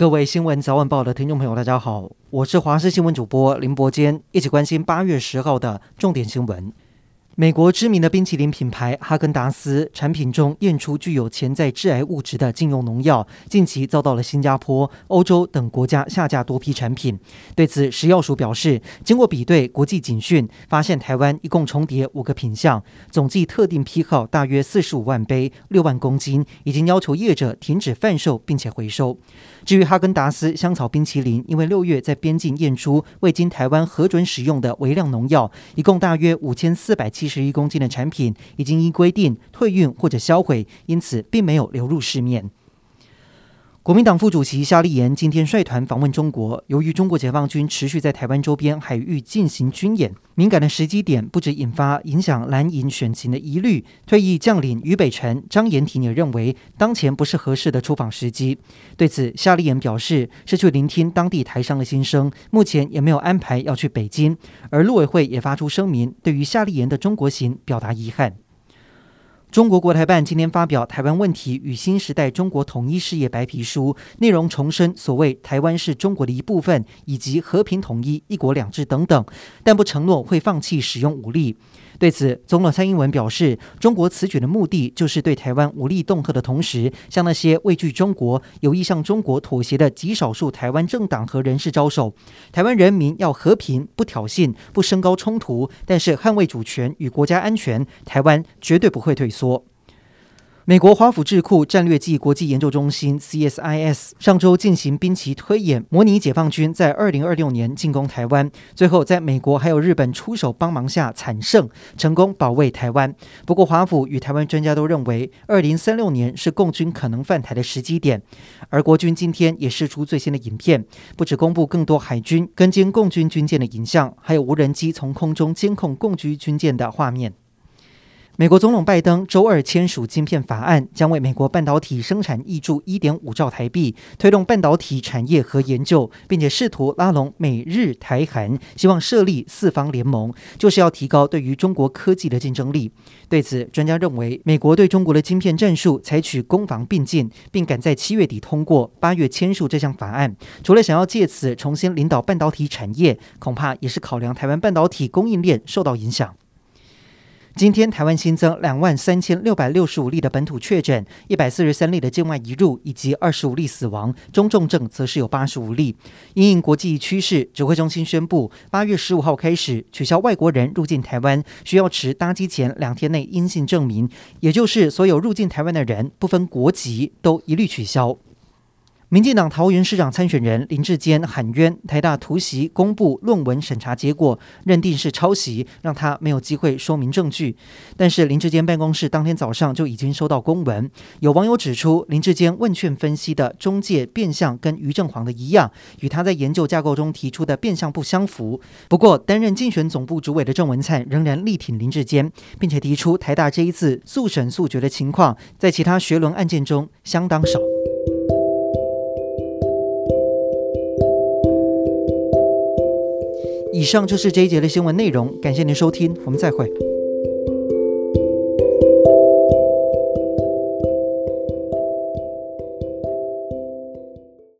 各位新闻早晚报的听众朋友，大家好，我是华视新闻主播林伯坚，一起关心八月十号的重点新闻。美国知名的冰淇淋品牌哈根达斯产品中验出具有潜在致癌物质的禁用农药，近期遭到了新加坡、欧洲等国家下架多批产品。对此，食药署表示，经过比对国际警讯，发现台湾一共重叠五个品项，总计特定批号大约四十五万杯、六万公斤，已经要求业者停止贩售并且回收。至于哈根达斯香草冰淇淋，因为六月在边境验出未经台湾核准使用的微量农药，一共大约五千四百七十一公斤的产品，已经依规定退运或者销毁，因此并没有流入市面。国民党副主席夏立言今天率团访问中国。由于中国解放军持续在台湾周边海域进行军演，敏感的时机点不止引发影响蓝营选情的疑虑。退役将领于北辰、张延廷也认为，当前不是合适的出访时机。对此，夏立言表示是去聆听当地台商的心声，目前也没有安排要去北京。而陆委会也发出声明，对于夏立言的中国行表达遗憾。中国国台办今天发表《台湾问题与新时代中国统一事业白皮书》，内容重申所谓“台湾是中国的一部分”以及和平统一、一国两制等等，但不承诺会放弃使用武力。对此，总统蔡英文表示，中国此举的目的就是对台湾无力恫吓的同时，向那些畏惧中国、有意向中国妥协的极少数台湾政党和人士招手。台湾人民要和平，不挑衅，不升高冲突，但是捍卫主权与国家安全，台湾绝对不会退缩。美国华府智库战略暨国际研究中心 （CSIS） 上周进行兵棋推演，模拟解放军在二零二六年进攻台湾，最后在美国还有日本出手帮忙下惨胜，成功保卫台湾。不过，华府与台湾专家都认为，二零三六年是共军可能犯台的时机点。而国军今天也释出最新的影片，不止公布更多海军跟监共军军舰的影像，还有无人机从空中监控共军军舰的画面。美国总统拜登周二签署晶片法案，将为美国半导体生产挹注一点五兆台币，推动半导体产业和研究，并且试图拉拢美日台韩，希望设立四方联盟，就是要提高对于中国科技的竞争力。对此，专家认为，美国对中国的晶片战术采取攻防并进，并赶在七月底通过，八月签署这项法案，除了想要借此重新领导半导体产业，恐怕也是考量台湾半导体供应链受到影响。今天台湾新增两万三千六百六十五例的本土确诊，一百四十三例的境外移入，以及二十五例死亡，中重症则是有八十五例。因应国际趋势，指挥中心宣布，八月十五号开始取消外国人入境台湾需要持搭机前两天内阴性证明，也就是所有入境台湾的人，不分国籍，都一律取消。民进党桃园市长参选人林志坚喊冤，台大突袭公布论文审查结果，认定是抄袭，让他没有机会说明证据。但是林志坚办公室当天早上就已经收到公文。有网友指出，林志坚问卷分析的中介变相跟于正煌的一样，与他在研究架构中提出的变相不相符。不过，担任竞选总部主委的郑文灿仍然力挺林志坚，并且提出台大这一次速审速决的情况，在其他学伦案件中相当少。以上就是这一节的新闻内容，感谢您收听，我们再会。